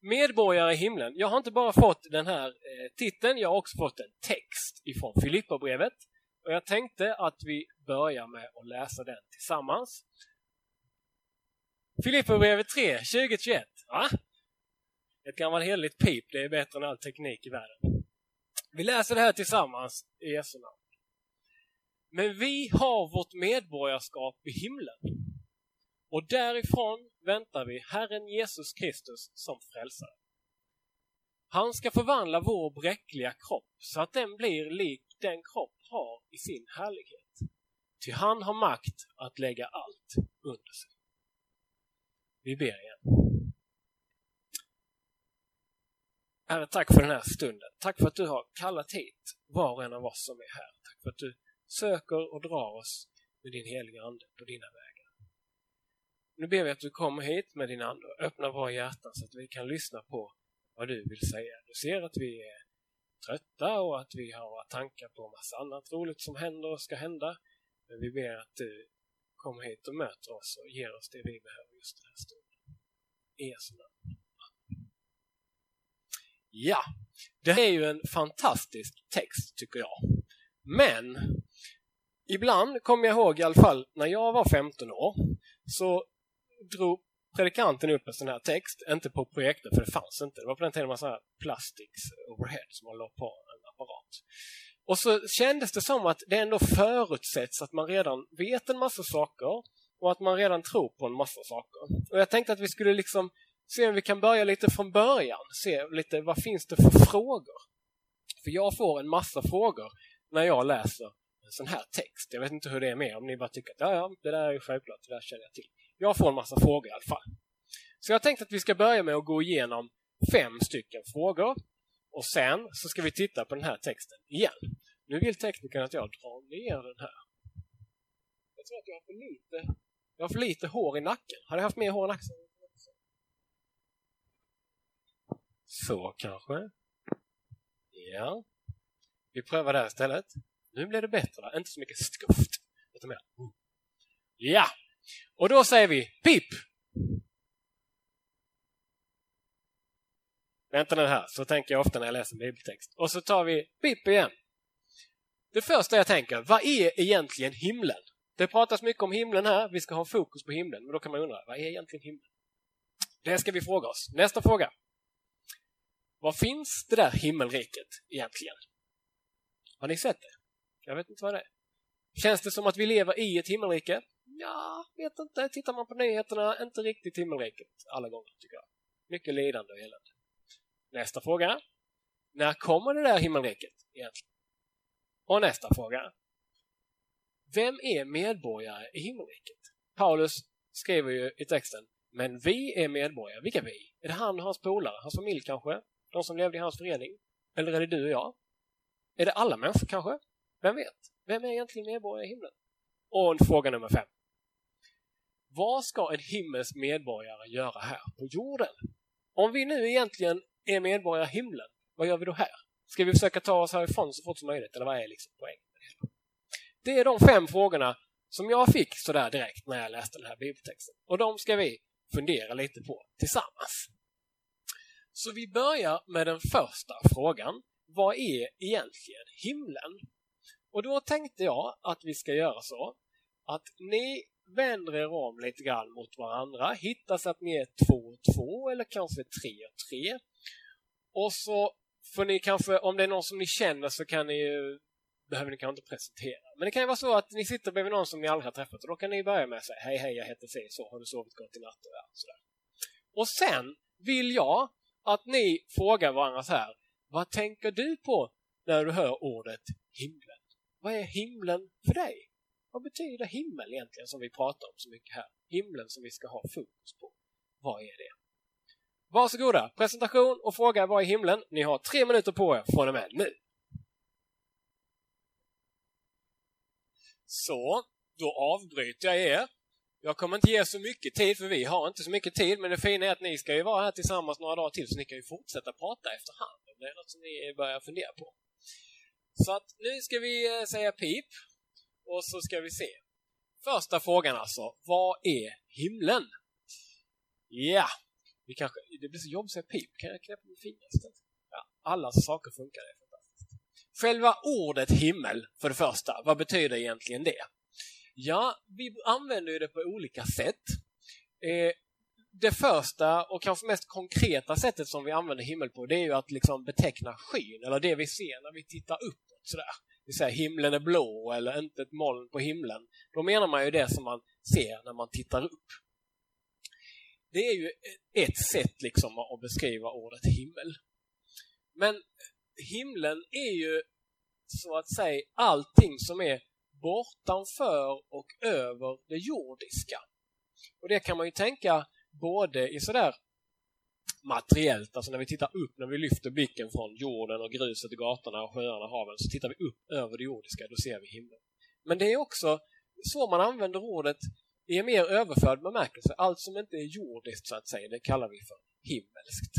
Medborgare i himlen. Jag har inte bara fått den här eh, titeln, jag har också fått en text ifrån Filipperbrevet. Och jag tänkte att vi börjar med att läsa den tillsammans. Filipperbrevet 3, 2021, Va? Ett gammalt heligt pip, det är bättre än all teknik i världen. Vi läser det här tillsammans i Jesu namn. Men vi har vårt medborgarskap i himlen. Och därifrån väntar vi Herren Jesus Kristus som frälsare. Han ska förvandla vår bräckliga kropp så att den blir lik den kropp har i sin härlighet. Ty han har makt att lägga allt under sig. Vi ber igen. Herre, tack för den här stunden. Tack för att du har kallat hit var och en av oss som är här. Tack för att du söker och drar oss med din heliga Ande på dina vägar. Nu ber vi att du kommer hit med din Ande och öppnar våra hjärtan så att vi kan lyssna på vad du vill säga. Du ser att vi är trötta och att vi har våra tankar på massa annat roligt som händer och ska hända. Men vi ber att du kommer hit och möter oss och ger oss det vi behöver just den här stunden. I Jesu namn. Ja, det är ju en fantastisk text tycker jag. Men ibland kommer jag ihåg i alla fall när jag var 15 år så drog predikanten upp en sån här text, inte på projektor för det fanns inte. Det var på den tiden man sån här plastics overhead som man la på en apparat. Och så kändes det som att det ändå förutsätts att man redan vet en massa saker och att man redan tror på en massa saker. Och jag tänkte att vi skulle liksom se om vi kan börja lite från början. Se lite vad finns det för frågor? För jag får en massa frågor när jag läser en sån här text. Jag vet inte hur det är med om ni bara tycker att ja, ja, det där är ju självklart, det där känner jag till. Jag får en massa frågor i alla fall. Så jag tänkte att vi ska börja med att gå igenom fem stycken frågor och sen så ska vi titta på den här texten igen. Nu vill teknikern att jag drar ner den här. Jag tror att jag har för lite, jag har för lite hår i nacken. Hade jag haft mer hår i nacken Så kanske. Ja. Vi prövar det här istället. Nu blir det bättre. Inte så mycket skuft. Lite mer. Mm. Ja! Och då säger vi pip! Vänta nu här, så tänker jag ofta när jag läser bibeltext. Och så tar vi pip igen. Det första jag tänker, vad är egentligen himlen? Det pratas mycket om himlen här, vi ska ha fokus på himlen. Men då kan man undra, vad är egentligen himlen? Det ska vi fråga oss. Nästa fråga. Var finns det där himmelriket egentligen? Har ni sett det? Jag vet inte vad det är. Känns det som att vi lever i ett himmelrike? Ja, vet inte. Tittar man på nyheterna, inte riktigt himmelriket alla gånger tycker jag. Mycket lidande och elände. Nästa fråga. När kommer det där himmelriket egentligen? Och nästa fråga. Vem är medborgare i himmelriket? Paulus skriver ju i texten Men vi är medborgare. Vilka vi? Är det han och hans polare? Hans familj kanske? De som levde i hans förening? Eller är det du och jag? Är det alla människor kanske? Vem vet? Vem är egentligen medborgare i himlen? Och fråga nummer fem. Vad ska en himmelsk medborgare göra här på jorden? Om vi nu egentligen är medborgare i himlen, vad gör vi då här? Ska vi försöka ta oss härifrån så fort som möjligt? Eller vad är liksom poängen med det? Det är de fem frågorna som jag fick sådär direkt när jag läste den här bibeltexten. Och de ska vi fundera lite på tillsammans. Så vi börjar med den första frågan. Vad är egentligen himlen? Och då tänkte jag att vi ska göra så att ni vänder er om lite grann mot varandra. Hitta så att ni är två och två eller kanske tre och tre. Och så får ni kanske, om det är någon som ni känner så kan ni ju behöver ni kanske inte presentera. Men det kan ju vara så att ni sitter bredvid någon som ni aldrig har träffat och då kan ni börja med att säga hej hej jag heter C så har du sovit gott i natt och sådär. Och sen vill jag att ni frågar varandra så här. Vad tänker du på när du hör ordet himlen? Vad är himlen för dig? Vad betyder himmel egentligen som vi pratar om så mycket här? Himlen som vi ska ha fokus på. Vad är det? Varsågoda, presentation och fråga vad är himlen? Ni har tre minuter på er från och med nu. Så, då avbryter jag er jag kommer inte ge så mycket tid för vi har inte så mycket tid men det fina är att ni ska ju vara här tillsammans några dagar till så ni kan ju fortsätta prata efterhand om det är något som ni börjar fundera på. Så att nu ska vi eh, säga pip och så ska vi se. Första frågan alltså, vad är himlen? Ja, Vi kanske, det blir så jobbigt att säga pip. Kan jag knäppa med fingret Ja, alla saker funkar. Det fantastiskt. Själva ordet himmel, för det första, vad betyder egentligen det? Ja, vi använder det på olika sätt. Eh, det första och kanske mest konkreta sättet som vi använder himmel på det är ju att liksom beteckna skyn, eller det vi ser när vi tittar uppåt. Sådär vill säga himlen är blå eller inte ett moln på himlen. Då menar man ju det som man ser när man tittar upp. Det är ju ett sätt liksom att beskriva ordet himmel. Men himlen är ju så att säga allting som är bortanför och över det jordiska. Och det kan man ju tänka både i sådär materiellt, alltså när vi tittar upp, när vi lyfter blicken från jorden och gruset och gatorna och sjöarna och haven, så tittar vi upp över det jordiska, då ser vi himlen. Men det är också så man använder ordet i en mer överförd bemärkelse. Allt som inte är jordiskt, så att säga, det kallar vi för himmelskt.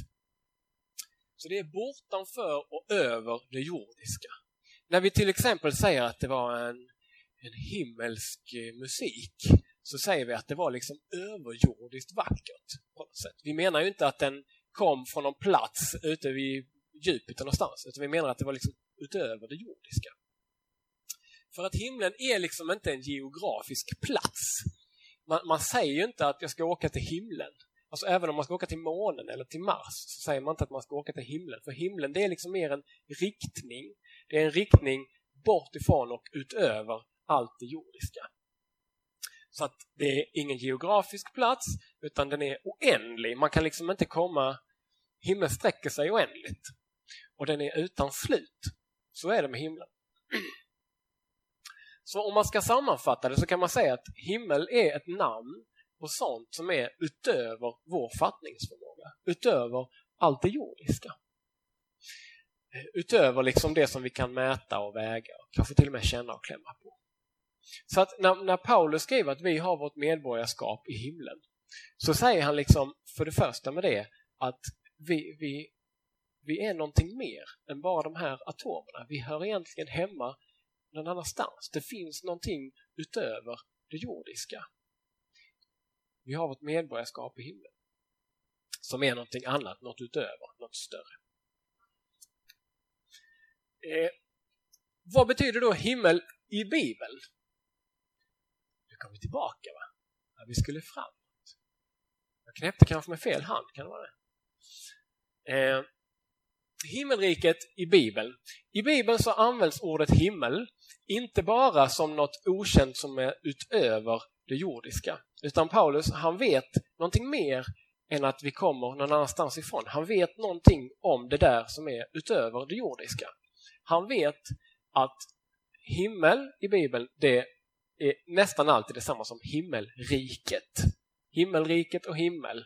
Så det är bortanför och över det jordiska. När vi till exempel säger att det var en, en himmelsk eh, musik så säger vi att det var liksom överjordiskt vackert. på något sätt. Vi menar ju inte att den kom från någon plats ute vid Jupiter någonstans, utan vi menar att det var liksom utöver det jordiska. För att himlen är liksom inte en geografisk plats. Man, man säger ju inte att jag ska åka till himlen. Alltså även om man ska åka till månen eller till Mars så säger man inte att man ska åka till himlen. För himlen det är liksom mer en riktning. Det är en riktning bort ifrån och utöver allt det jordiska. Så att det är ingen geografisk plats utan den är oändlig. Man kan liksom inte komma... Himlen sträcker sig oändligt. Och den är utan slut. Så är det med himlen. Så om man ska sammanfatta det så kan man säga att himmel är ett namn på sånt som är utöver vår fattningsförmåga. Utöver allt det jordiska. Eh, utöver liksom det som vi kan mäta och väga och kanske till och med känna och klämma på. Så att när, när Paulus skriver att vi har vårt medborgarskap i himlen så säger han liksom för det första med det att vi, vi, vi är någonting mer än bara de här atomerna. Vi hör egentligen hemma någon annanstans. Det finns någonting utöver det jordiska. Vi har vårt medborgarskap i himlen som är någonting annat, något utöver, något större. Eh, vad betyder då himmel i Bibeln? Nu kommer vi tillbaka va? Ja, vi skulle framåt. Jag knäppte kanske med fel hand, kan det vara det? Eh, himmelriket i Bibeln. I Bibeln så används ordet himmel inte bara som något okänt som är utöver det jordiska. Utan Paulus, han vet någonting mer än att vi kommer någon annanstans ifrån. Han vet någonting om det där som är utöver det jordiska. Han vet att himmel i Bibeln, det är nästan alltid detsamma som himmelriket. Himmelriket och himmel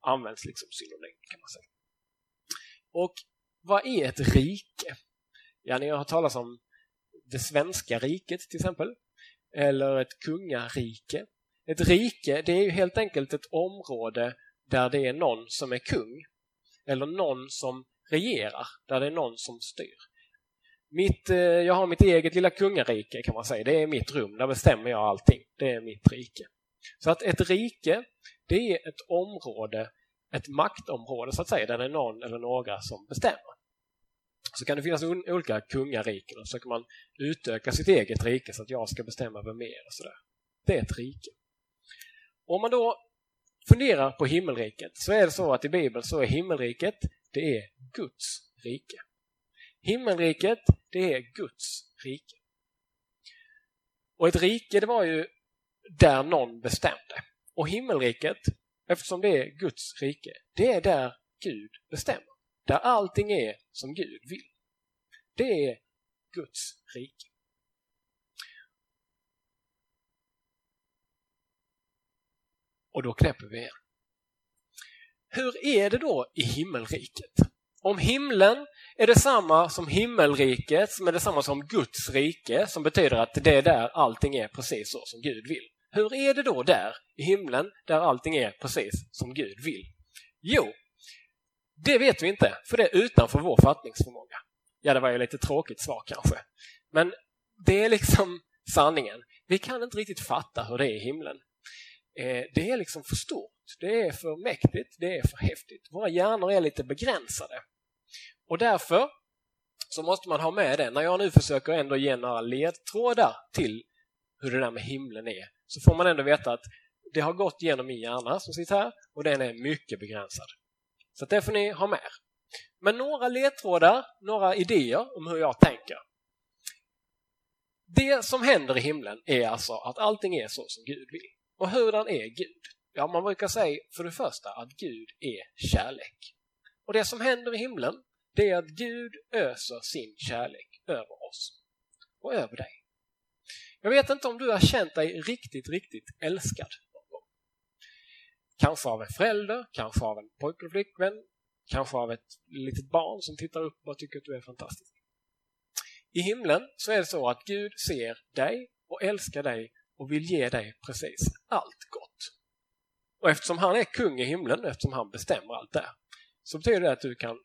används liksom synonymt kan man säga. Och vad är ett rike? Ja, ni har hört talas om det svenska riket till exempel. Eller ett kungarike. Ett rike, det är ju helt enkelt ett område där det är någon som är kung. Eller någon som regerar, där det är någon som styr. Mitt, eh, jag har mitt eget lilla kungarike kan man säga. Det är mitt rum, där bestämmer jag allting. Det är mitt rike. Så att ett rike, det är ett område, ett maktområde så att säga, där det är någon eller några som bestämmer. Så kan det finnas olika kungariken och så kan man utöka sitt eget rike så att jag ska bestämma över mer och sådär. Det är ett rike. Om man då funderar på himmelriket så är det så att i Bibeln så är himmelriket det är Guds rike. Himmelriket det är Guds rike. Och ett rike det var ju där någon bestämde. Och himmelriket, eftersom det är Guds rike, det är där Gud bestämmer. Där allting är som Gud vill. Det är Guds rike. Och då knäpper vi igen. Hur är det då i himmelriket? Om himlen är detsamma som himmelriket, som är detsamma som Guds rike, som betyder att det är där allting är precis så som Gud vill. Hur är det då där i himlen, där allting är precis som Gud vill? Jo, det vet vi inte, för det är utanför vår fattningsförmåga. Ja, det var ju lite tråkigt svar kanske. Men det är liksom sanningen. Vi kan inte riktigt fatta hur det är i himlen. Eh, det är liksom för stort. Det är för mäktigt, det är för häftigt. Våra hjärnor är lite begränsade. Och därför så måste man ha med det. När jag nu försöker ändå ge några ledtrådar till hur det där med himlen är så får man ändå veta att det har gått genom min hjärna som sitter här och den är mycket begränsad. Så det får ni ha med. Men några ledtrådar, några idéer om hur jag tänker. Det som händer i himlen är alltså att allting är så som Gud vill. Och hurdan är Gud? Ja, man brukar säga för det första att Gud är kärlek. Och det som händer i himlen, det är att Gud öser sin kärlek över oss och över dig. Jag vet inte om du har känt dig riktigt, riktigt älskad någon gång. Kanske av en förälder, kanske av en pojke eller flickvän, kanske av ett litet barn som tittar upp och tycker att du är fantastisk. I himlen så är det så att Gud ser dig och älskar dig och vill ge dig precis allt gott. Och eftersom han är kung i himlen, eftersom han bestämmer allt där, så betyder det att du kan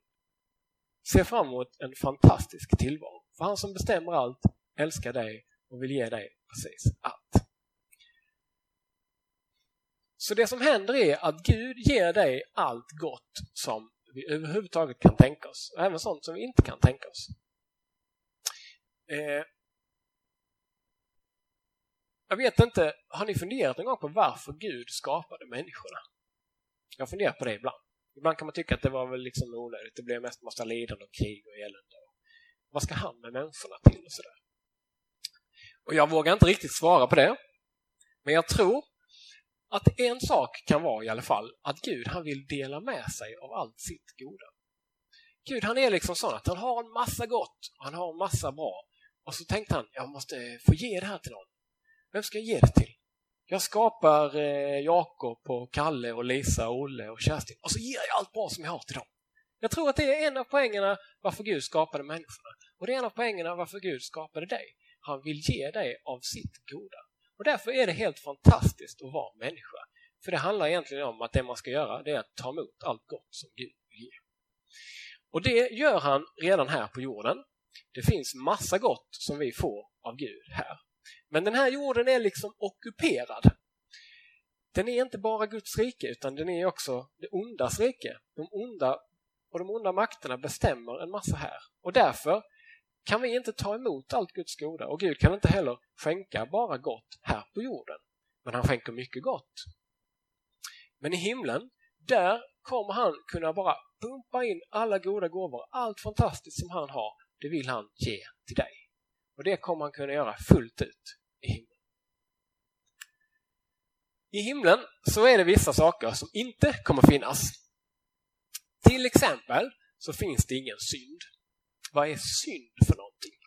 se fram emot en fantastisk tillvaro. För han som bestämmer allt älskar dig och vill ge dig precis allt. Så det som händer är att Gud ger dig allt gott som vi överhuvudtaget kan tänka oss, och även sånt som vi inte kan tänka oss. Eh, jag vet inte, har ni funderat någon gång på varför Gud skapade människorna? Jag funderar på det ibland. Ibland kan man tycka att det var väl liksom onödigt. Det blev mest massa lidande och krig och elände. Vad ska han med människorna till och sådär? Och jag vågar inte riktigt svara på det. Men jag tror att en sak kan vara i alla fall att Gud han vill dela med sig av allt sitt goda. Gud han är liksom sån att han har en massa gott och han har en massa bra. Och så tänkte han, jag måste få ge det här till någon. Vem ska jag ge det till? Jag skapar eh, Jakob och Kalle och Lisa och Olle och Kerstin och så ger jag allt bra som jag har till dem. Jag tror att det är en av poängerna varför Gud skapade människorna. Och det är en av poängerna varför Gud skapade dig. Han vill ge dig av sitt goda. Och därför är det helt fantastiskt att vara människa. För det handlar egentligen om att det man ska göra det är att ta emot allt gott som Gud vill ge. Och det gör han redan här på jorden. Det finns massa gott som vi får av Gud här. Men den här jorden är liksom ockuperad. Den är inte bara Guds rike utan den är också det ondas rike. De onda och de onda makterna bestämmer en massa här. Och därför kan vi inte ta emot allt Guds goda och Gud kan inte heller skänka bara gott här på jorden. Men han skänker mycket gott. Men i himlen, där kommer han kunna bara pumpa in alla goda gåvor, allt fantastiskt som han har, det vill han ge till dig. Och det kommer han kunna göra fullt ut i himlen. I himlen så är det vissa saker som inte kommer finnas. Till exempel så finns det ingen synd. Vad är synd för någonting?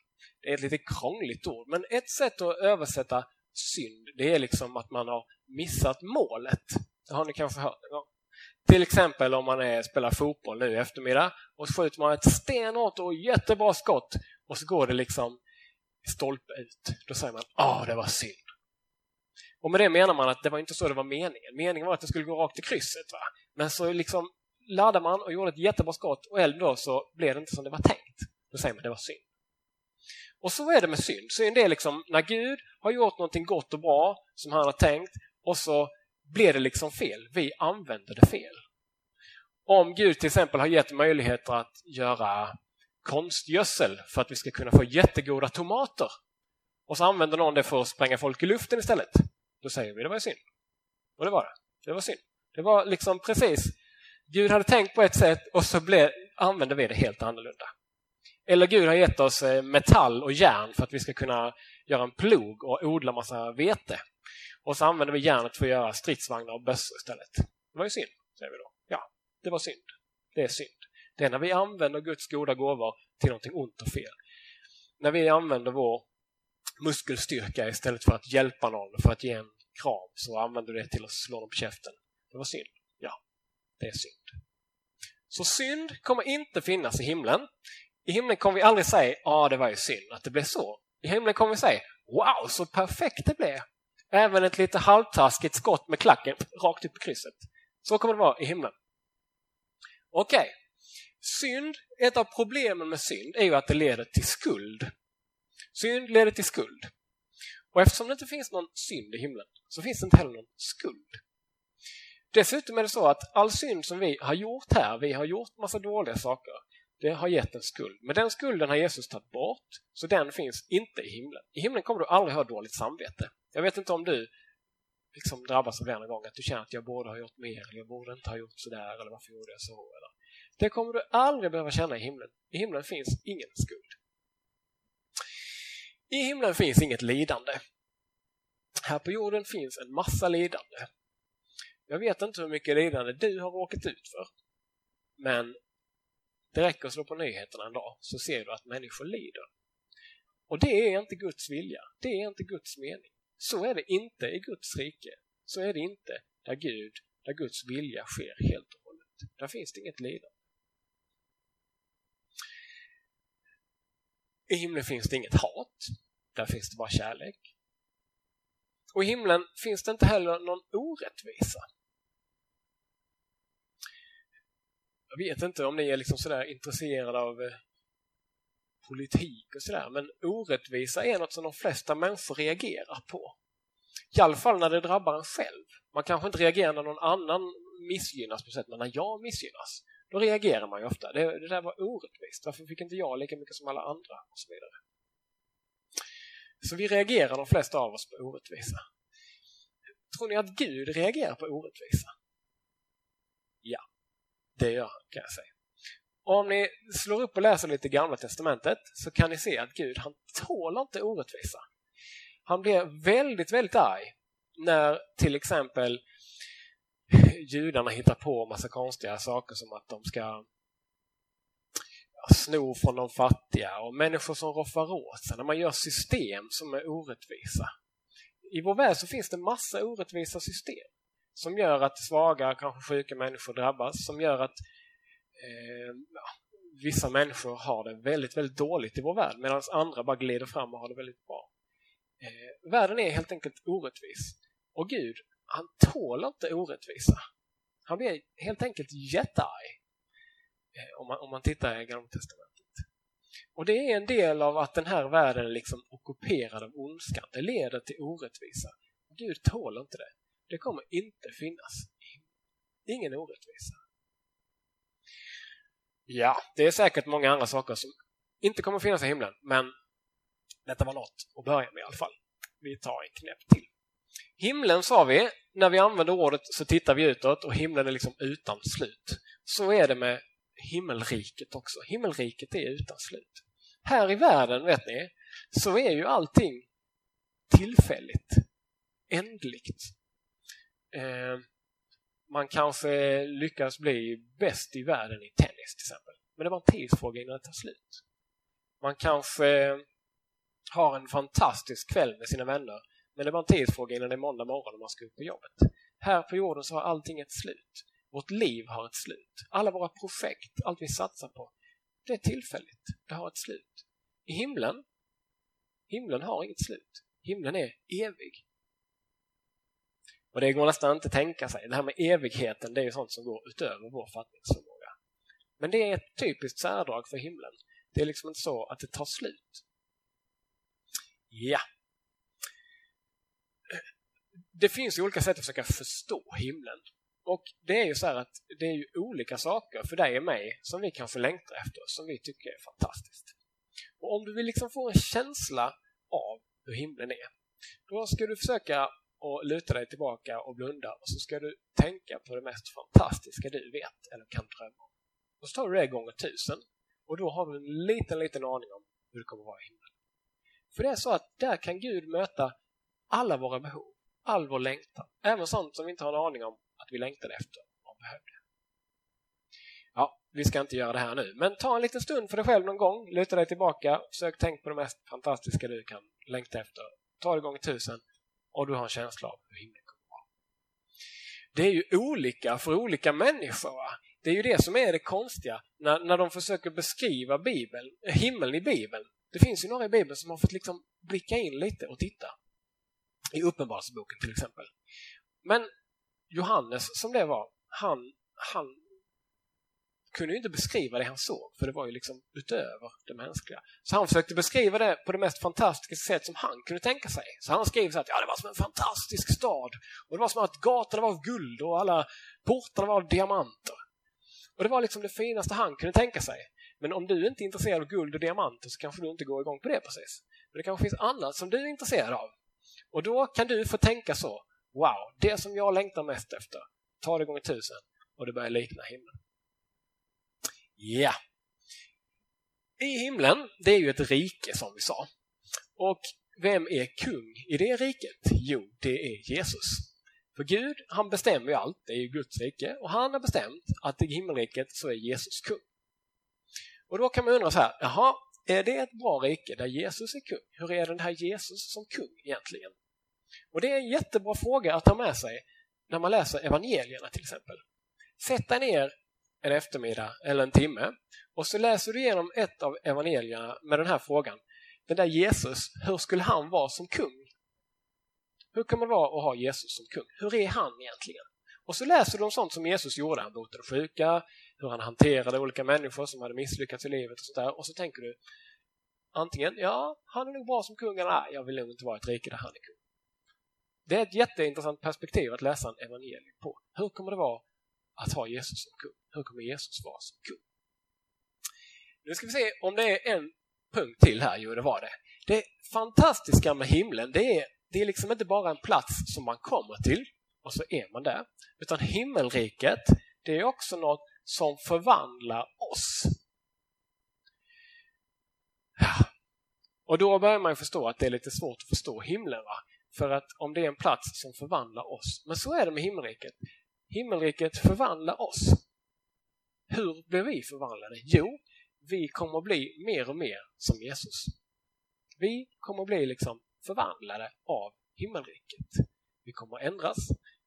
Det är ett lite krångligt ord, men ett sätt att översätta synd, det är liksom att man har missat målet. Det har ni kanske hört någon gång. Till exempel om man är, spelar fotboll nu i eftermiddag och så skjuter man ett stenhårt och jättebra skott och så går det liksom stolpe ut. Då säger man ”Ah, det var synd”. Och med det menar man att det var inte så det var meningen. Meningen var att det skulle gå rakt i krysset. Va? Men så liksom laddade man och gjorde ett jättebra skott och ändå så blev det inte som det var tänkt. Då säger man det var synd. Och så är det med synd. Synd är liksom när Gud har gjort någonting gott och bra som han har tänkt och så blir det liksom fel. Vi använder det fel. Om Gud till exempel har gett möjligheter att göra konstgödsel för att vi ska kunna få jättegoda tomater och så använder någon det för att spränga folk i luften istället. Då säger vi det var synd. Och det var det. Det var synd. Det var liksom precis Gud hade tänkt på ett sätt och så blev, använde vi det helt annorlunda. Eller Gud har gett oss eh, metall och järn för att vi ska kunna göra en plog och odla massa vete. Och så använder vi järnet för att göra stridsvagnar och bössor istället. Det var ju synd, säger vi då. Ja, det var synd. Det är synd. Det är när vi använder Guds goda gåvor till någonting ont och fel. När vi använder vår muskelstyrka istället för att hjälpa någon, för att ge en kram, så använder vi det till att slå dem på käften. Det var synd. Ja, det är synd. Så synd kommer inte finnas i himlen. I himlen kommer vi aldrig säga att ah, det var ju synd att det blev så. I himlen kommer vi säga wow, så perfekt det blev. Även ett lite halvtaskigt skott med klacken rakt upp i krysset. Så kommer det vara i himlen. Okej, okay. synd, ett av problemen med synd är ju att det leder till skuld. Synd leder till skuld. Och eftersom det inte finns någon synd i himlen så finns det inte heller någon skuld. Dessutom är det så att all synd som vi har gjort här, vi har gjort massa dåliga saker, det har gett en skuld. Men den skulden har Jesus tagit bort, så den finns inte i himlen. I himlen kommer du aldrig ha dåligt samvete. Jag vet inte om du liksom drabbas av det någon gång, att du känner att jag borde ha gjort mer, eller jag borde inte ha gjort sådär, eller varför gjorde jag så? Eller. Det kommer du aldrig behöva känna i himlen. I himlen finns ingen skuld. I himlen finns inget lidande. Här på jorden finns en massa lidande. Jag vet inte hur mycket lidande du har råkat ut för. Men det räcker att slå på nyheterna en dag så ser du att människor lider. Och det är inte Guds vilja. Det är inte Guds mening. Så är det inte i Guds rike. Så är det inte där Gud, där Guds vilja sker helt och hållet. Där finns det inget lidande. I himlen finns det inget hat. Där finns det bara kärlek. Och i himlen finns det inte heller någon orättvisa. Jag vet inte om ni är liksom sådär intresserade av eh, politik och sådär, men orättvisa är något som de flesta människor reagerar på. I alla fall när det drabbar en själv. Man kanske inte reagerar när någon annan missgynnas på sätt, men när jag missgynnas, då reagerar man ju ofta. Det, det där var orättvist. Varför fick inte jag lika mycket som alla andra? Och så vidare. Så vi reagerar de flesta av oss på orättvisa. Tror ni att Gud reagerar på orättvisa? Ja, det gör han kan jag säga. Och om ni slår upp och läser lite Gamla Testamentet så kan ni se att Gud, han tål inte orättvisa. Han blir väldigt, väldigt arg när till exempel judarna hittar på massa konstiga saker som att de ska sno från de fattiga och människor som roffar åt sig. När man gör system som är orättvisa. I vår värld så finns det massa orättvisa system som gör att svaga, kanske sjuka människor drabbas, som gör att eh, ja, vissa människor har det väldigt, väldigt dåligt i vår värld medan andra bara glider fram och har det väldigt bra. Eh, världen är helt enkelt orättvis. Och Gud, han tål inte orättvisa. Han blir helt enkelt jättearg eh, om, man, om man tittar i Gamla Testamentet. Och det är en del av att den här världen är liksom ockuperad av ondskan. Det leder till orättvisa. Gud tål inte det. Det kommer inte finnas ingen orättvisa. Ja, det är säkert många andra saker som inte kommer finnas i himlen, men detta var något att börja med i alla fall. Vi tar en knäpp till. Himlen sa vi, när vi använder ordet så tittar vi utåt och himlen är liksom utan slut. Så är det med himmelriket också. Himmelriket är utan slut. Här i världen, vet ni, så är ju allting tillfälligt, ändligt. Eh, man kanske lyckas bli bäst i världen i tennis till exempel. Men det var en tidsfråga innan det tar slut. Man kanske har en fantastisk kväll med sina vänner men det var en tidsfråga innan det är måndag morgon och man ska upp på jobbet. Här på jorden så har allting ett slut. Vårt liv har ett slut. Alla våra projekt, allt vi satsar på, det är tillfälligt. Det har ett slut. I himlen, himlen har inget slut. Himlen är evig. Och det går nästan inte att tänka sig. Det här med evigheten, det är ju sånt som går utöver vår fattningsförmåga. Men det är ett typiskt särdrag för himlen. Det är liksom inte så att det tar slut. Ja. Det finns ju olika sätt att försöka förstå himlen. Och det är ju så här att det är ju olika saker för dig och mig som vi kanske längtar efter, som vi tycker är fantastiskt. Och om du vill liksom få en känsla av hur himlen är, då ska du försöka och luta dig tillbaka och blunda och så ska du tänka på det mest fantastiska du vet eller kan drömma om. Och så tar du det gånger tusen och då har du en liten, liten aning om hur det kommer att vara i himlen. För det är så att där kan Gud möta alla våra behov, all vår längtan, även sånt som vi inte har en aning om att vi längtade efter och behövde. Ja, vi ska inte göra det här nu, men ta en liten stund för dig själv någon gång, luta dig tillbaka, försök tänka på det mest fantastiska du kan längta efter. Ta det gånger tusen och du har en känsla av hur himlen kommer att vara. Det är ju olika för olika människor. Va? Det är ju det som är det konstiga när, när de försöker beskriva Bibeln, himlen i Bibeln. Det finns ju några i Bibeln som har fått liksom blicka in lite och titta. I Uppenbarelseboken till exempel. Men Johannes, som det var, han, han kunde ju inte beskriva det han såg, för det var ju liksom utöver det mänskliga. Så han försökte beskriva det på det mest fantastiska sätt som han kunde tänka sig. Så han skrev så att ja, det var som en fantastisk stad och det var som att gatorna var av guld och alla portarna var av diamanter. Och det var liksom det finaste han kunde tänka sig. Men om du inte är intresserad av guld och diamanter så kanske du inte går igång på det precis. Men det kanske finns annat som du är intresserad av. Och då kan du få tänka så. Wow, det som jag längtar mest efter, ta det gånger tusen och det börjar likna himlen. Ja. I himlen, det är ju ett rike som vi sa. Och vem är kung i det riket? Jo, det är Jesus. För Gud, han bestämmer ju allt, det är ju Guds rike, och han har bestämt att i himmelriket så är Jesus kung. Och då kan man undra så här, jaha, är det ett bra rike där Jesus är kung? Hur är den här Jesus som kung egentligen? Och det är en jättebra fråga att ta med sig när man läser evangelierna till exempel. Sätt dig ner en eftermiddag eller en timme och så läser du igenom ett av evangelierna med den här frågan. Den där Jesus, hur skulle han vara som kung? Hur kan man vara och ha Jesus som kung? Hur är han egentligen? Och så läser du om sånt som Jesus gjorde. Han botade sjuka, hur han hanterade olika människor som hade misslyckats i livet och sånt där. Och så tänker du antingen, ja, han är nog bra som kung, eller nej, jag vill nog inte vara ett rike där han är kung. Det är ett jätteintressant perspektiv att läsa en evangelium på. Hur kommer det vara att ha Jesus som kung? Hur kommer Jesus vara som kung? Nu ska vi se om det är en punkt till här. Jo, det var det. Det fantastiska med himlen, det är, det är liksom inte bara en plats som man kommer till och så är man där. Utan himmelriket, det är också något som förvandlar oss. Ja. Och då börjar man förstå att det är lite svårt att förstå himlen. Va? För att om det är en plats som förvandlar oss. Men så är det med himmelriket. Himmelriket förvandlar oss. Hur blir vi förvandlade? Jo, vi kommer att bli mer och mer som Jesus. Vi kommer att bli liksom förvandlade av himmelriket. Vi kommer att ändras.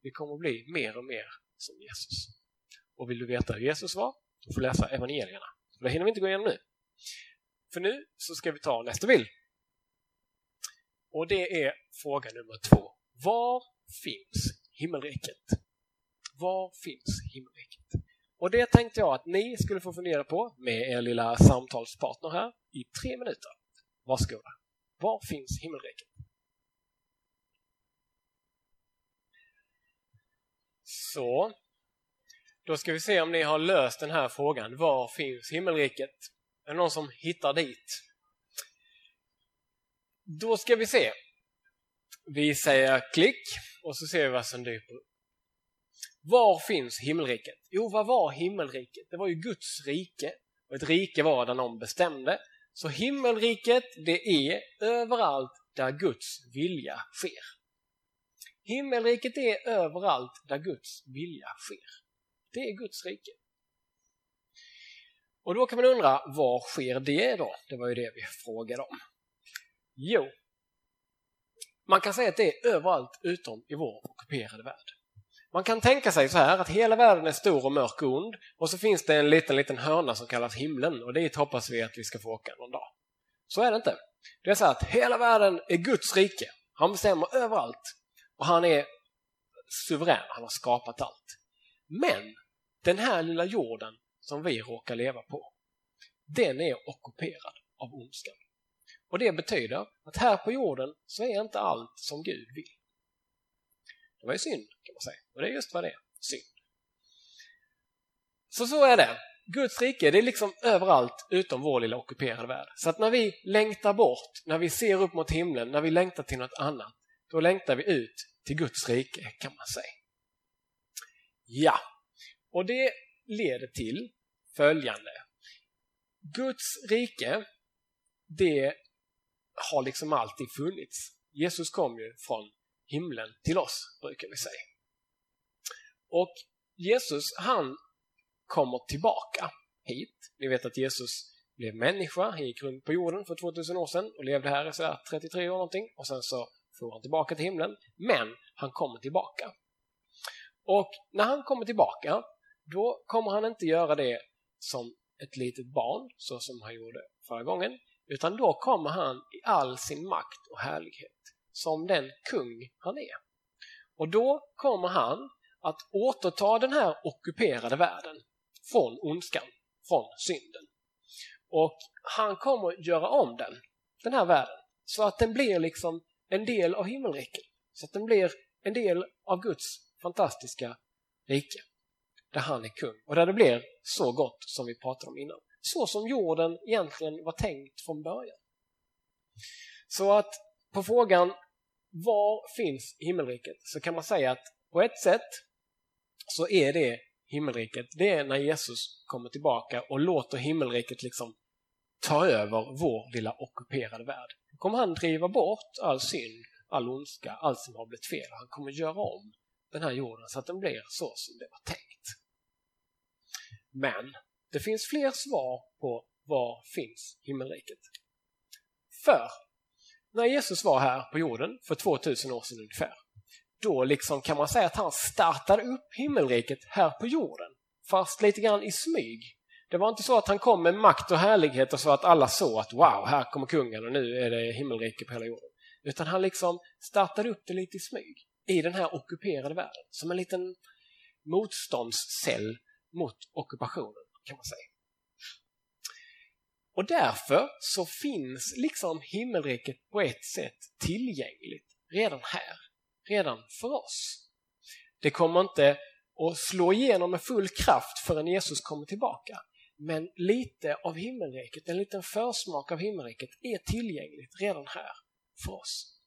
Vi kommer att bli mer och mer som Jesus. Och vill du veta hur Jesus var? Då får du läsa evangelierna. det hinner vi inte gå igenom nu. För nu så ska vi ta nästa bild. Och det är fråga nummer två. Var finns himmelriket? Var finns himmelriket? Och det tänkte jag att ni skulle få fundera på med er lilla samtalspartner här i tre minuter. Varsågoda. Var finns himmelriket? Så, då ska vi se om ni har löst den här frågan. Var finns himmelriket? Är det någon som hittar dit? Då ska vi se. Vi säger klick och så ser vi vad som dyker upp. Var finns himmelriket? Jo, vad var himmelriket? Det var ju Guds rike. Och ett rike var där någon bestämde. Så himmelriket, det är överallt där Guds vilja sker. Himmelriket är överallt där Guds vilja sker. Det är Guds rike. Och då kan man undra, var sker det då? Det var ju det vi frågade om. Jo, man kan säga att det är överallt utom i vår ockuperade värld. Man kan tänka sig så här att hela världen är stor och mörk och ond och så finns det en liten, liten hörna som kallas himlen och dit hoppas vi att vi ska få åka någon dag. Så är det inte. Det är så att hela världen är Guds rike. Han bestämmer överallt och han är suverän, han har skapat allt. Men den här lilla jorden som vi råkar leva på, den är ockuperad av ondskan. Och det betyder att här på jorden så är inte allt som Gud vill. Det var ju synd kan man säga. Och det är just vad det är, synd. Så så är det. Guds rike det är liksom överallt utom vår lilla ockuperade värld. Så att när vi längtar bort, när vi ser upp mot himlen, när vi längtar till något annat, då längtar vi ut till Guds rike kan man säga. Ja, och det leder till följande. Guds rike, det har liksom alltid funnits. Jesus kom ju från himlen till oss, brukar vi säga. Och Jesus, han kommer tillbaka hit. Ni vet att Jesus blev människa, han gick runt på jorden för 2000 år sedan och levde här i sådär 33 år någonting och sen så får han tillbaka till himlen. Men han kommer tillbaka. Och när han kommer tillbaka, då kommer han inte göra det som ett litet barn, så som han gjorde förra gången, utan då kommer han i all sin makt och härlighet som den kung han är. Och då kommer han att återta den här ockuperade världen från ondskan. från synden. Och han kommer göra om den, den här världen, så att den blir liksom en del av himmelriket. Så att den blir en del av Guds fantastiska rike. Där han är kung och där det blir så gott som vi pratade om innan. Så som jorden egentligen var tänkt från början. Så att på frågan var finns himmelriket så kan man säga att på ett sätt så är det himmelriket, det är när Jesus kommer tillbaka och låter himmelriket liksom ta över vår lilla ockuperade värld. Då kommer han driva bort all synd, all ondska, allt som har blivit fel. Han kommer göra om den här jorden så att den blir så som det var tänkt. Men det finns fler svar på var finns himmelriket. För när Jesus var här på jorden för 2000 år sedan ungefär, då liksom kan man säga att han startade upp himmelriket här på jorden, fast lite grann i smyg. Det var inte så att han kom med makt och härlighet och så att alla såg att wow, här kommer kungen och nu är det himmelrike på hela jorden. Utan han liksom startade upp det lite i smyg i den här ockuperade världen, som en liten motståndscell mot ockupationen kan man säga. Och därför så finns liksom himmelriket på ett sätt tillgängligt redan här, redan för oss. Det kommer inte att slå igenom med full kraft förrän Jesus kommer tillbaka. Men lite av himmelriket, en liten försmak av himmelriket är tillgängligt redan här för oss.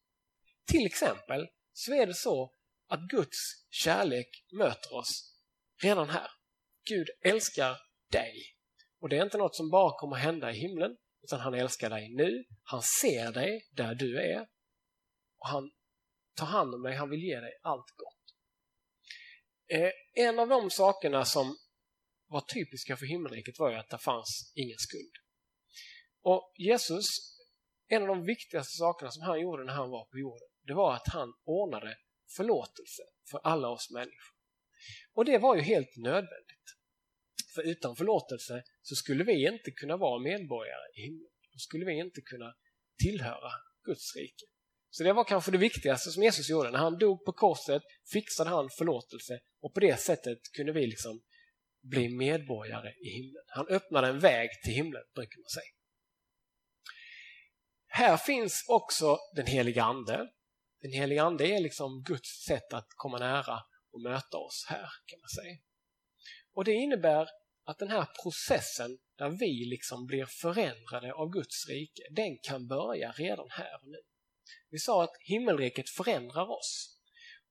Till exempel så är det så att Guds kärlek möter oss redan här. Gud älskar dig. Och det är inte något som bara kommer hända i himlen, utan han älskar dig nu. Han ser dig där du är. Och han Ta hand om dig, han vill ge dig allt gott. Eh, en av de sakerna som var typiska för himmelriket var ju att det fanns ingen skuld. Och Jesus, en av de viktigaste sakerna som han gjorde när han var på jorden, det var att han ordnade förlåtelse för alla oss människor. Och det var ju helt nödvändigt. För utan förlåtelse så skulle vi inte kunna vara medborgare i himlen. Då skulle vi inte kunna tillhöra Guds rike. Så det var kanske det viktigaste som Jesus gjorde. När han dog på korset fixade han förlåtelse och på det sättet kunde vi liksom bli medborgare i himlen. Han öppnade en väg till himlen, brukar man säga. Här finns också den heliga Ande. Den heliga Ande är liksom Guds sätt att komma nära och möta oss här, kan man säga. Och det innebär att den här processen där vi liksom blir förändrade av Guds rike, den kan börja redan här och nu. Vi sa att himmelriket förändrar oss.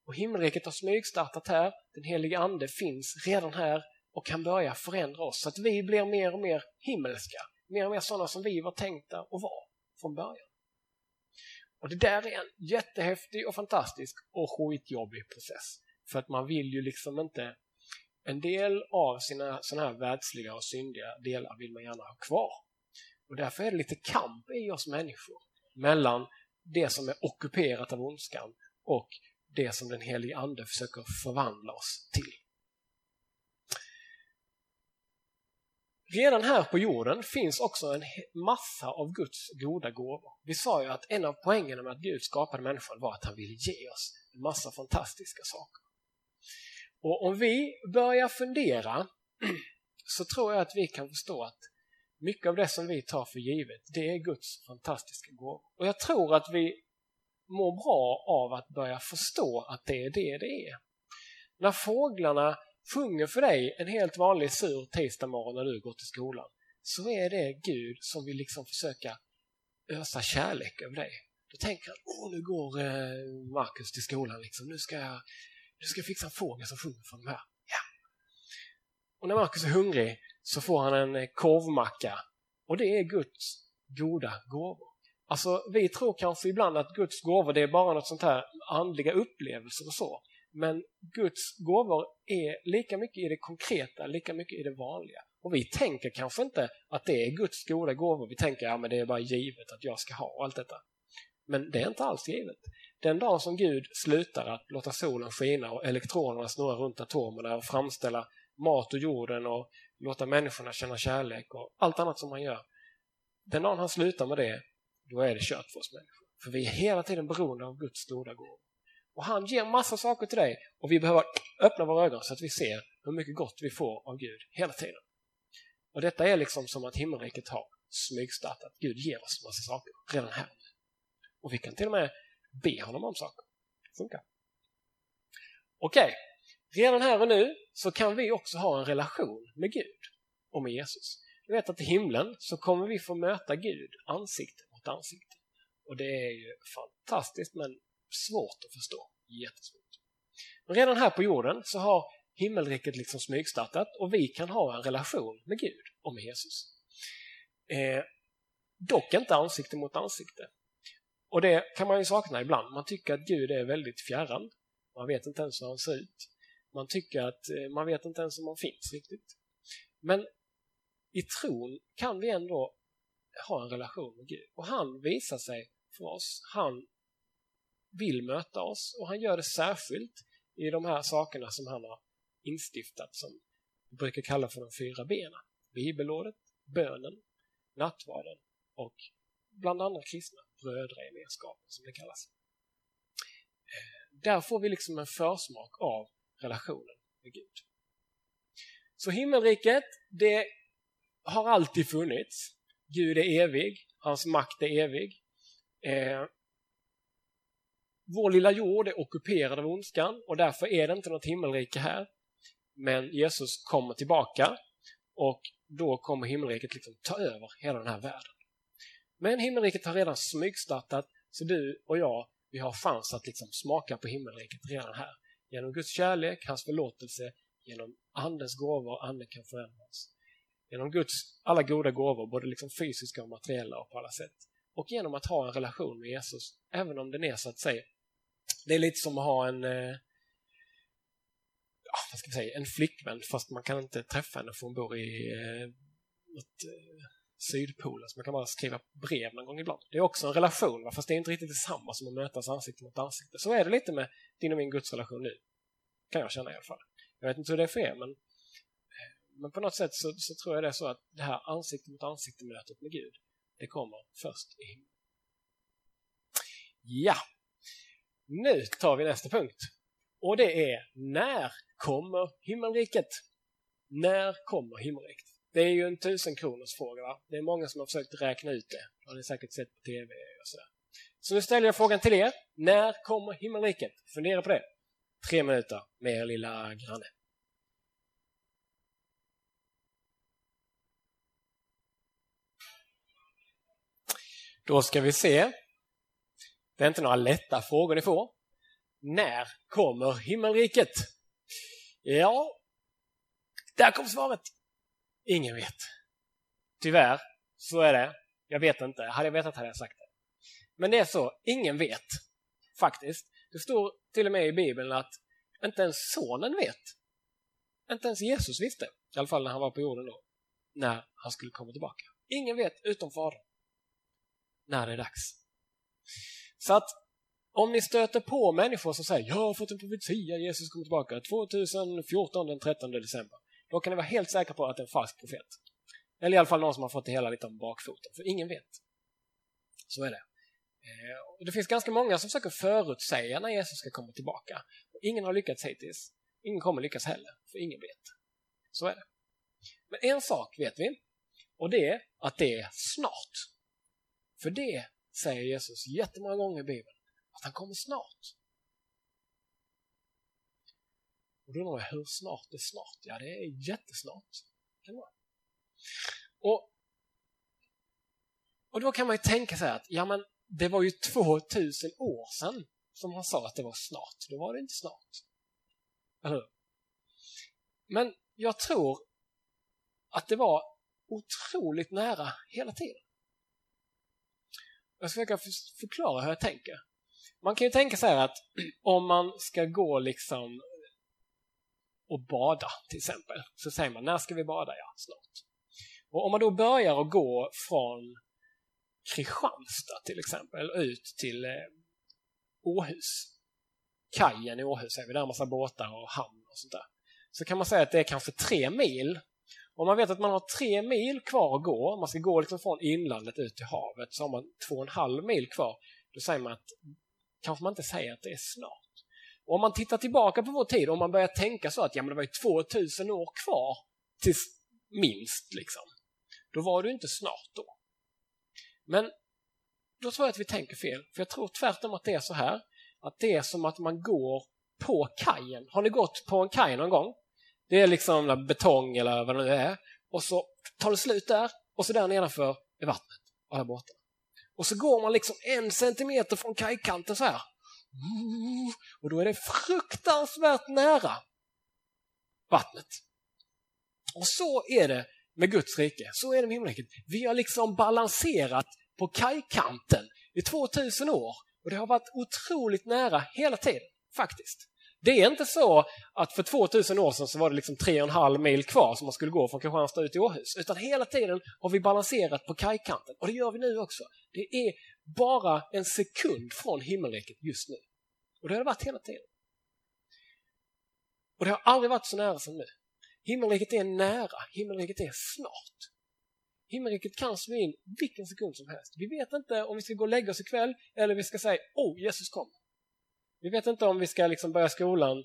Och himmelriket har smygstartat här, den heliga Ande finns redan här och kan börja förändra oss så att vi blir mer och mer himmelska, mer och mer sådana som vi var tänkta att vara från början. Och det där är en jättehäftig och fantastisk och skitjobbig process. För att man vill ju liksom inte en del av sina sådana här världsliga och syndiga delar vill man gärna ha kvar. Och därför är det lite kamp i oss människor mellan det som är ockuperat av ondskan och det som den helige Ande försöker förvandla oss till. Redan här på jorden finns också en massa av Guds goda gåvor. Vi sa ju att en av poängerna med att Gud skapade människan var att han ville ge oss en massa fantastiska saker. Och om vi börjar fundera så tror jag att vi kan förstå att mycket av det som vi tar för givet, det är Guds fantastiska gåvor. Och jag tror att vi mår bra av att börja förstå att det är det det är. När fåglarna sjunger för dig en helt vanlig sur tisdagmorgon när du går till skolan, så är det Gud som vill liksom försöka ösa kärlek över dig. Då tänker han, åh nu går Markus Marcus till skolan liksom, nu ska jag nu ska fixa en fågel som sjunger för de här. Ja. Och när Markus är hungrig så får han en eh, korvmacka. Och det är Guds goda gåvor. Alltså, vi tror kanske ibland att Guds gåvor det är bara något sånt här andliga upplevelser och så. Men Guds gåvor är lika mycket i det konkreta, lika mycket i det vanliga. Och vi tänker kanske inte att det är Guds goda gåvor. Vi tänker att ja, det är bara givet att jag ska ha allt detta. Men det är inte alls givet. Den dagen som Gud slutar att låta solen skina och elektronerna snurra runt atomerna och framställa mat och jorden och låta människorna känna kärlek och allt annat som han gör. Den dagen han slutar med det, då är det kört för oss människor. För vi är hela tiden beroende av Guds goda gåvor. Och han ger massa saker till dig och vi behöver öppna våra ögon så att vi ser hur mycket gott vi får av Gud hela tiden. Och detta är liksom som att himmelriket har smygstartat. Gud ger oss massa saker redan här. Och vi kan till och med be honom om saker. Det funkar. Okej, okay redan här och nu så kan vi också ha en relation med Gud och med Jesus. Du vet att i himlen så kommer vi få möta Gud ansikte mot ansikte. Och det är ju fantastiskt men svårt att förstå. Jättesvårt. Men redan här på jorden så har himmelriket liksom smygstartat och vi kan ha en relation med Gud och med Jesus. Eh, dock inte ansikte mot ansikte. Och det kan man ju sakna ibland. Man tycker att Gud är väldigt fjärran. Man vet inte ens hur han ser ut. Man tycker att eh, man vet inte ens om man finns riktigt. Men i tron kan vi ändå ha en relation med Gud. Och han visar sig för oss. Han vill möta oss och han gör det särskilt i de här sakerna som han har instiftat som vi brukar kalla för de fyra benen. Bibelordet, bönen, nattvarden och bland andra kristna brödragemenskapen som det kallas. Eh, där får vi liksom en försmak av relationen med Gud. Så himmelriket, det har alltid funnits. Gud är evig, hans makt är evig. Eh, vår lilla jord är ockuperad av ondskan och därför är det inte något himmelrike här. Men Jesus kommer tillbaka och då kommer himmelriket liksom ta över hela den här världen. Men himmelriket har redan smygstartat så du och jag, vi har chans att liksom smaka på himmelriket redan här. Genom Guds kärlek, hans förlåtelse, genom Andens gåvor, Anden kan förändras. Genom Guds alla goda gåvor, både liksom fysiska och materiella och på alla sätt. Och genom att ha en relation med Jesus, även om den är så att säga det är lite som att ha en eh, vad ska jag säga, en flickvän fast man kan inte träffa henne för hon bor i eh, något, eh, Sydpolen så man kan bara skriva brev någon gång ibland. Det är också en relation, va? fast det är inte riktigt detsamma som att mötas ansikte mot ansikte. Så är det lite med din och min gudsrelation nu. Kan jag känna i alla fall. Jag vet inte hur det är för er, men, eh, men på något sätt så, så tror jag det är så att det här ansikte mot ansikte-mötet med Gud, det kommer först i himlen. Ja, nu tar vi nästa punkt. Och det är när kommer himmelriket? När kommer himmelriket? Det är ju en tusen kronors fråga. Va? Det är många som har försökt räkna ut det. Det har ni säkert sett på TV och sådär. Så nu ställer jag frågan till er. När kommer himmelriket? Fundera på det. Tre minuter med er lilla granne. Då ska vi se. Det är inte några lätta frågor ni får. När kommer himmelriket? Ja, där kom svaret. Ingen vet. Tyvärr, så är det. Jag vet inte. Hade jag vetat hade jag sagt det. Men det är så, ingen vet. Faktiskt. Det står till och med i Bibeln att inte ens sonen vet. Inte ens Jesus visste. I alla fall när han var på jorden då. När han skulle komma tillbaka. Ingen vet utom Fadern. När det är dags. Så att om ni stöter på människor som säger jag har fått en profetia, Jesus kommer tillbaka 2014 den 13 december. Då kan ni vara helt säkra på att det är en falsk profet. Eller i alla fall någon som har fått det hela lite om bakfoten, för ingen vet. Så är det. Eh, det finns ganska många som försöker förutsäga när Jesus ska komma tillbaka. ingen har lyckats hittills. Ingen kommer lyckas heller, för ingen vet. Så är det. Men en sak vet vi, och det är att det är snart. För det säger Jesus jättemånga gånger i Bibeln, att han kommer snart. Och då undrar jag, hur snart är snart? Ja, det är jättesnart. Kan vara. Och, och då kan man ju tänka sig att ja, men det var ju 2000 år sedan som han sa att det var snart. Då var det inte snart. Eller hur? Men jag tror att det var otroligt nära hela tiden. Jag ska försöka förklara hur jag tänker. Man kan ju tänka sig att om man ska gå liksom och bada till exempel, så säger man när ska vi bada? Ja, snart. Och om man då börjar att gå från Kristianstad till exempel ut till eh, Åhus, kajen i Åhus är vi där, en massa båtar och hamn och sånt där. Så kan man säga att det är kanske tre mil. Om man vet att man har tre mil kvar att gå, man ska gå liksom från inlandet ut till havet, så har man två och en halv mil kvar. Då säger man att kanske man inte säger att det är snart. Och om man tittar tillbaka på vår tid, om man börjar tänka så att ja, men det var ju 2000 år kvar tills minst liksom, då var du inte snart då. Men då tror jag att vi tänker fel, för jag tror tvärtom att det är så här, att det är som att man går på kajen. Har ni gått på en kaj någon gång? Det är liksom betong eller vad det nu är och så tar det slut där och så där nedanför är vattnet och där borta. Och så går man liksom en centimeter från kajkanten så här. Och då är det fruktansvärt nära vattnet. Och så är det med Guds rike, så är det med himmelriket. Vi har liksom balanserat på kajkanten i 2000 år och det har varit otroligt nära hela tiden, faktiskt. Det är inte så att för 2000 år sedan så var det liksom 3,5 mil kvar som man skulle gå från Kristianstad ut till Åhus. Utan hela tiden har vi balanserat på kajkanten och det gör vi nu också. Det är bara en sekund från himmelriket just nu. Och det har det varit hela tiden. Och det har aldrig varit så nära som nu. Himmelriket är nära, himmelriket är snart. Himmelriket kan slå in vilken sekund som helst. Vi vet inte om vi ska gå och lägga oss ikväll eller vi ska säga oh, Jesus kommer. Vi vet inte om vi ska liksom börja skolan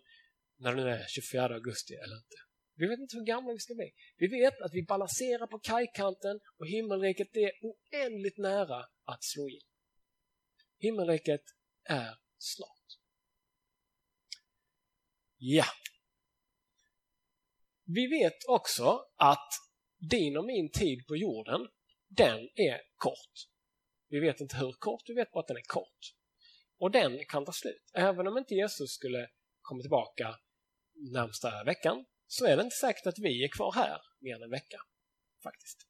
när det nu är 24 augusti eller inte. Vi vet inte hur gamla vi ska bli. Vi vet att vi balanserar på kajkanten och himmelriket är oändligt nära att slå in. Himmelriket är snart. Ja. Vi vet också att din och min tid på jorden, den är kort. Vi vet inte hur kort, vi vet bara att den är kort. Och den kan ta slut. Även om inte Jesus skulle komma tillbaka närmsta veckan så är det inte säkert att vi är kvar här mer än en vecka. Faktiskt.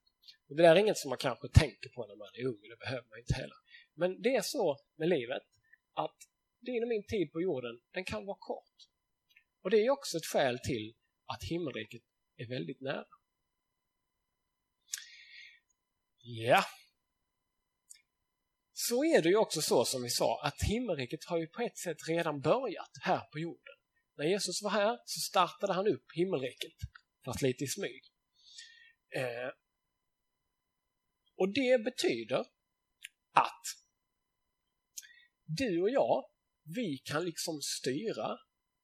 Och Det där är inget som man kanske tänker på när man är ung, det behöver man inte heller. Men det är så med livet att din och min tid på jorden, den kan vara kort. Och det är också ett skäl till att himmelriket är väldigt nära. Ja, så är det ju också så som vi sa att himmelriket har ju på ett sätt redan börjat här på jorden. När Jesus var här så startade han upp himmelriket, fast lite i smyg. Eh, och det betyder att du och jag, vi kan liksom styra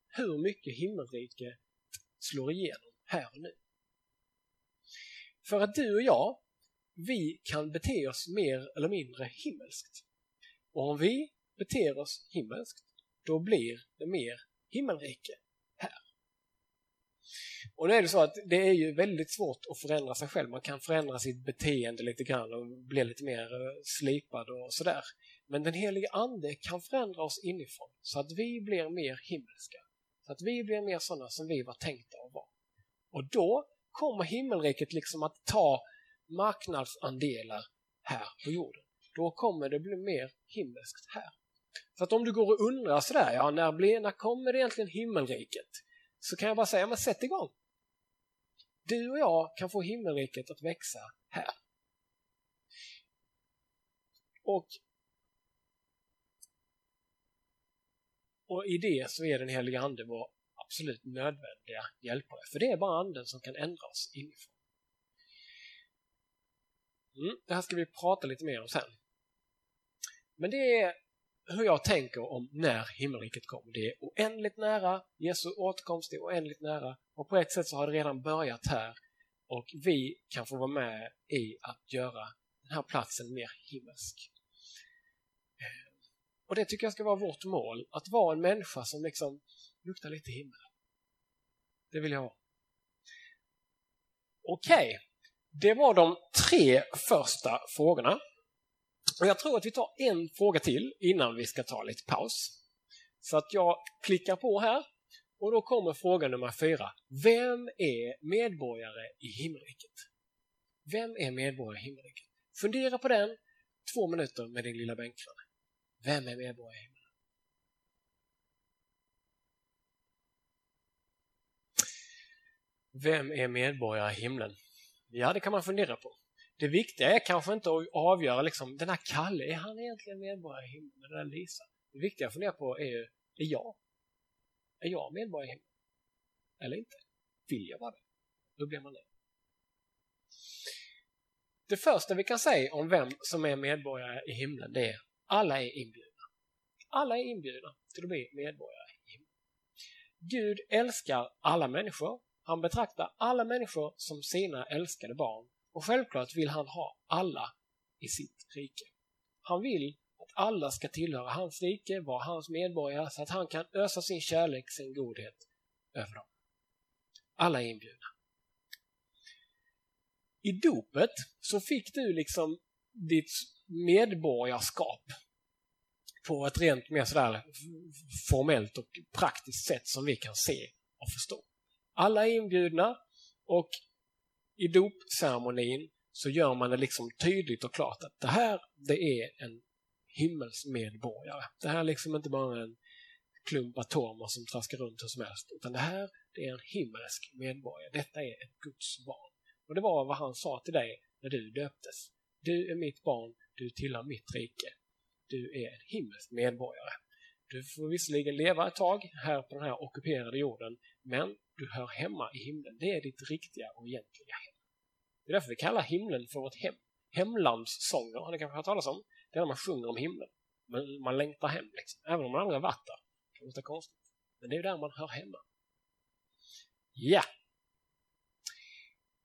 hur mycket himmelriket slår igenom här och nu. För att du och jag, vi kan bete oss mer eller mindre himmelskt. Och om vi beter oss himmelskt, då blir det mer himmelrike. Och då är det så att det är ju väldigt svårt att förändra sig själv. Man kan förändra sitt beteende lite grann och bli lite mer eh, slipad och sådär. Men den helige Ande kan förändra oss inifrån så att vi blir mer himmelska. Så att vi blir mer sådana som vi var tänkta att vara. Och då kommer himmelriket liksom att ta marknadsandelar här på jorden. Då kommer det bli mer himmelskt här. Så att om du går och undrar sådär, ja när, blir, när kommer egentligen himmelriket? Så kan jag bara säga, men sätt igång. Du och jag kan få himmelriket att växa här. Och, och i det så är den heliga Ande vår absolut nödvändiga hjälpare. För det är bara Anden som kan ändra oss inifrån. Mm, det här ska vi prata lite mer om sen. Men det är hur jag tänker om när himmelriket kommer. Det är oändligt nära, Jesu återkomst är oändligt nära och på ett sätt så har det redan börjat här och vi kan få vara med i att göra den här platsen mer himmelsk. Eh, och det tycker jag ska vara vårt mål, att vara en människa som liksom luktar lite himmel. Det vill jag vara. Okej, okay. Det var de tre första frågorna. Och Jag tror att vi tar en fråga till innan vi ska ta lite paus. Så att jag klickar på här och då kommer fråga nummer fyra. Vem är medborgare i himmelriket? Vem är medborgare i himmelriket? Fundera på den två minuter med din lilla bänkgranne. Vem är medborgare i himlen? Vem är medborgare i himlen? Ja, det kan man fundera på. Det viktiga är kanske inte att avgöra liksom, den här Kalle, är han egentligen medborgare i himlen? Den där Lisa. Det viktiga att fundera på är, är jag? Är jag medborgare i himlen? Eller inte? Vill jag vara det? Då blir man det. Det första vi kan säga om vem som är medborgare i himlen det är alla är inbjudna. Alla är inbjudna till att bli medborgare i himlen. Gud älskar alla människor Han betraktar alla människor som sina älskade barn och självklart vill han ha alla i sitt rike. Han vill att alla ska tillhöra hans rike, vara hans medborgare så att han kan ösa sin kärlek, sin godhet över dem. Alla är inbjudna. I dopet så fick du liksom ditt medborgarskap på ett rent mer sådär formellt och praktiskt sätt som vi kan se och förstå. Alla är inbjudna och i dopceremonin så gör man det liksom tydligt och klart att det här, det är en himmelsmedborgare. Det här är liksom inte bara en klump atomer som traskar runt hur som helst, utan det här, det är en himmelsk medborgare. Detta är ett Guds barn. Och det var vad han sa till dig när du döptes. Du är mitt barn, du tillhör mitt rike. Du är en himmelsk medborgare. Du får visserligen leva ett tag här på den här ockuperade jorden, men du hör hemma i himlen. Det är ditt riktiga och egentliga hem. Det är därför vi kallar himlen för vårt hem. Hemlandssånger har ni kanske hört talas om? Det är när man sjunger om himlen. men man längtar hem, liksom. även om man aldrig har varit där. Det låter konstigt. Men det är där man hör hemma. Ja!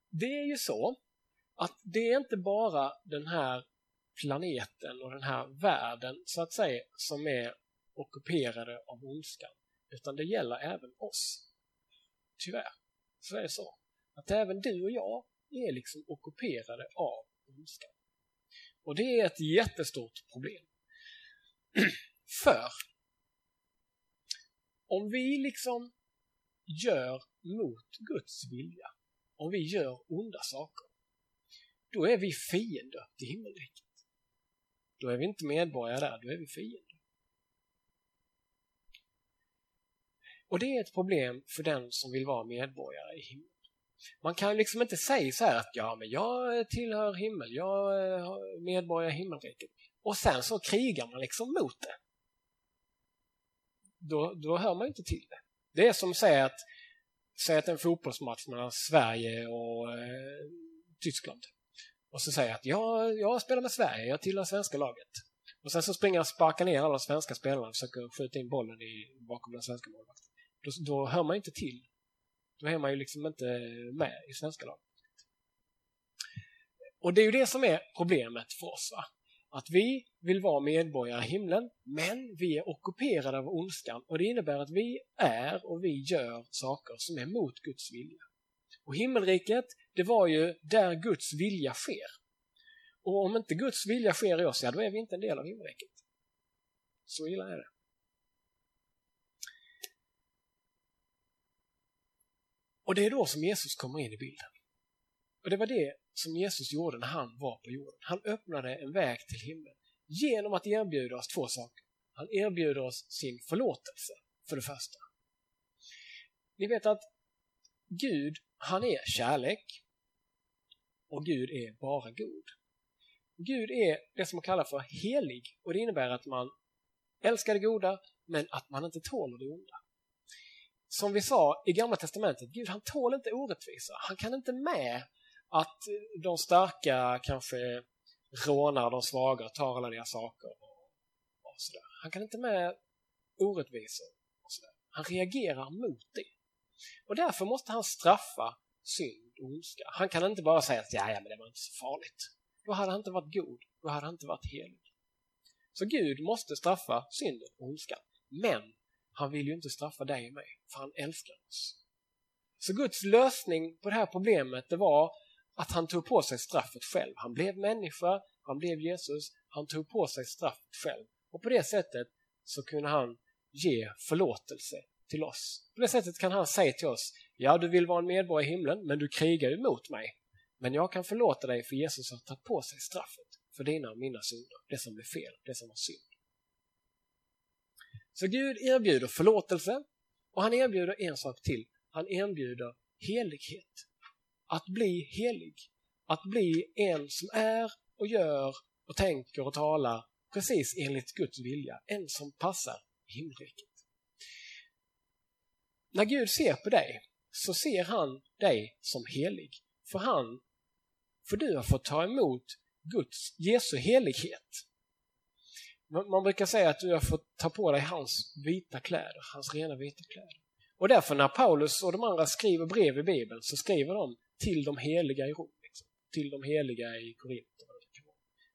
Det är ju så att det är inte bara den här planeten och den här världen så att säga som är ockuperade av ondskan. Utan det gäller även oss. Tyvärr så är det så. Att även du och jag är liksom ockuperade av ondskan. Och det är ett jättestort problem. För om vi liksom gör mot Guds vilja, om vi gör onda saker, då är vi fiender till himmelriket. Då är vi inte medborgare där, då är vi fiender. Och det är ett problem för den som vill vara medborgare i himlen. Man kan liksom inte säga så här att ja, men jag tillhör himmel, jag eh, är medborgare i himmelriket. Och sen så krigar man liksom mot det. Då, då hör man inte till det. Det är som att säga att, säga att en fotbollsmatch mellan Sverige och eh, Tyskland. Och så säger jag att jag, jag spelar med Sverige, jag tillhör svenska laget. Och sen så springer jag och sparkar ner alla svenska spelarna och försöker skjuta in bollen i, bakom den svenska målvakten. Då, då hör man inte till. Då är man ju liksom inte med i svenska laget. Och det är ju det som är problemet för oss. Va? Att vi vill vara medborgare i himlen, men vi är ockuperade av ondskan och det innebär att vi är och vi gör saker som är mot Guds vilja. Och himmelriket, det var ju där Guds vilja sker. Och om inte Guds vilja sker i oss, ja då är vi inte en del av himmelriket. Så illa är det. Och det är då som Jesus kommer in i bilden. Och det var det som Jesus gjorde när han var på jorden. Han öppnade en väg till himlen genom att erbjuda oss två saker. Han erbjuder oss sin förlåtelse, för det första. Ni vet att Gud, han är kärlek och Gud är bara god. Gud är det som man kallar för helig och det innebär att man älskar det goda men att man inte tål det onda. Som vi sa i Gamla Testamentet, Gud han tål inte orättvisa. Han kan inte med att de starka kanske rånar de svaga och tar alla deras saker. Och, och sådär. Han kan inte med orättvisor. Och sådär. Han reagerar mot det. Och därför måste han straffa synd och ondska. Han kan inte bara säga att ja, ja, men det var inte så farligt. Då hade han inte varit god. Då hade han inte varit helig. Så Gud måste straffa synden och ondskan. Men han vill ju inte straffa dig och mig, för han älskar oss. Så Guds lösning på det här problemet det var att han tog på sig straffet själv. Han blev människa, han blev Jesus, han tog på sig straffet själv. Och på det sättet så kunde han ge förlåtelse till oss. På det sättet kan han säga till oss, ja du vill vara en medborgare i himlen, men du krigar emot mig. Men jag kan förlåta dig för Jesus har tagit på sig straffet för dina och mina synder, det som blev fel, det som var synd. Så Gud erbjuder förlåtelse och han erbjuder en sak till. Han erbjuder helighet. Att bli helig. Att bli en som är och gör och tänker och talar precis enligt Guds vilja. En som passar himmelriket. När Gud ser på dig så ser han dig som helig. För han, för du har fått ta emot Guds, Jesu helighet. Man brukar säga att du har fått ta på dig hans vita kläder, hans rena vita kläder. Och därför när Paulus och de andra skriver brev i Bibeln så skriver de till de heliga i Rom. Liksom. Till de heliga i Korint.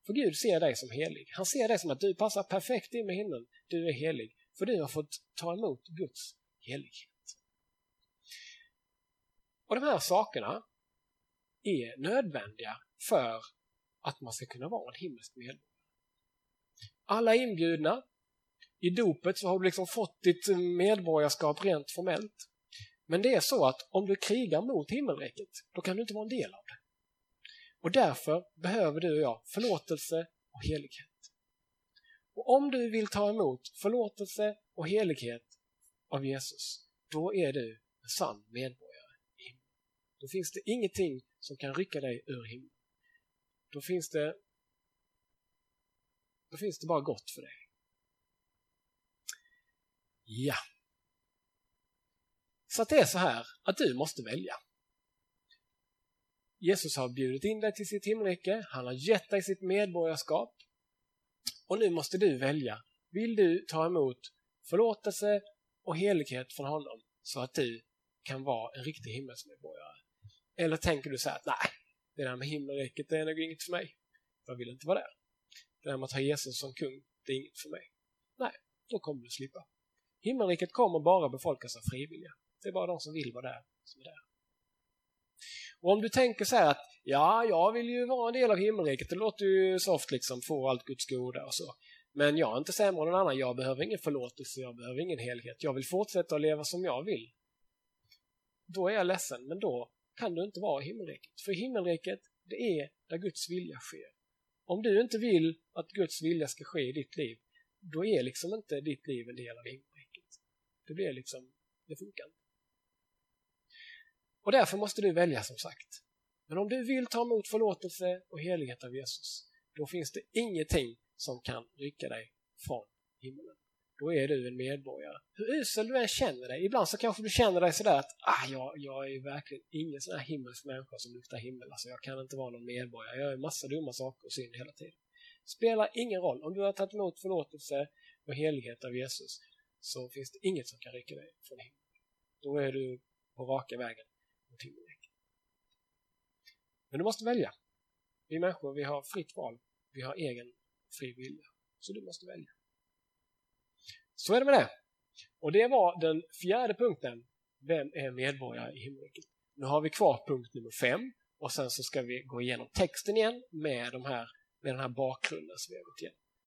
För Gud ser dig som helig. Han ser dig som att du passar perfekt in med himlen. Du är helig. För du har fått ta emot Guds helighet. Och de här sakerna är nödvändiga för att man ska kunna vara en himmelsk medborgare. Alla är inbjudna. I dopet så har du liksom fått ditt medborgarskap rent formellt. Men det är så att om du krigar mot himmelriket, då kan du inte vara en del av det. Och därför behöver du och jag förlåtelse och helighet. Och om du vill ta emot förlåtelse och helighet av Jesus, då är du en sann medborgare i himlen. Då finns det ingenting som kan rycka dig ur himlen. Då finns det då finns det bara gott för dig. Ja. Så att det är så här att du måste välja. Jesus har bjudit in dig till sitt himmelrike, han har gett dig sitt medborgarskap och nu måste du välja. Vill du ta emot förlåtelse och helighet från honom så att du kan vara en riktig himmelsmedborgare? Eller tänker du så här att nej, det där med himmelriket det är nog inget för mig. Jag vill inte vara där. Det här med att ha Jesus som kung, det är inget för mig. Nej, då kommer du slippa. Himmelriket kommer bara befolkas av frivilliga. Det är bara de som vill vara där som är där. Och om du tänker så här att ja, jag vill ju vara en del av himmelriket, det låter ju soft liksom, få allt Guds goda och så. Men jag är inte sämre än någon annan, jag behöver ingen förlåtelse, jag behöver ingen helhet, jag vill fortsätta att leva som jag vill. Då är jag ledsen, men då kan du inte vara i himmelriket. För himmelriket, det är där Guds vilja sker. Om du inte vill att Guds vilja ska ske i ditt liv, då är liksom inte ditt liv en del av himmelriket. Det blir liksom, det funkar inte. Och därför måste du välja som sagt. Men om du vill ta emot förlåtelse och helighet av Jesus, då finns det ingenting som kan rycka dig från himlen. Då är du en medborgare. Hur usel du än känner dig, ibland så kanske du känner dig sådär att ah, jag, jag är verkligen ingen sån här himmelsk människa som luktar himmel. Alltså, jag kan inte vara någon medborgare. Jag gör massa dumma saker och synd hela tiden. Spelar ingen roll. Om du har tagit emot förlåtelse och helighet av Jesus så finns det inget som kan rycka dig från himlen. Då är du på raka vägen mot himlen. Men du måste välja. Vi människor, vi har fritt val. Vi har egen fri vilja. Så du måste välja. Så är det med det. Och det var den fjärde punkten. Vem är medborgare i himmelriket? Nu har vi kvar punkt nummer fem och sen så ska vi gå igenom texten igen med, de här, med den här bakgrunden som vi har gått igenom.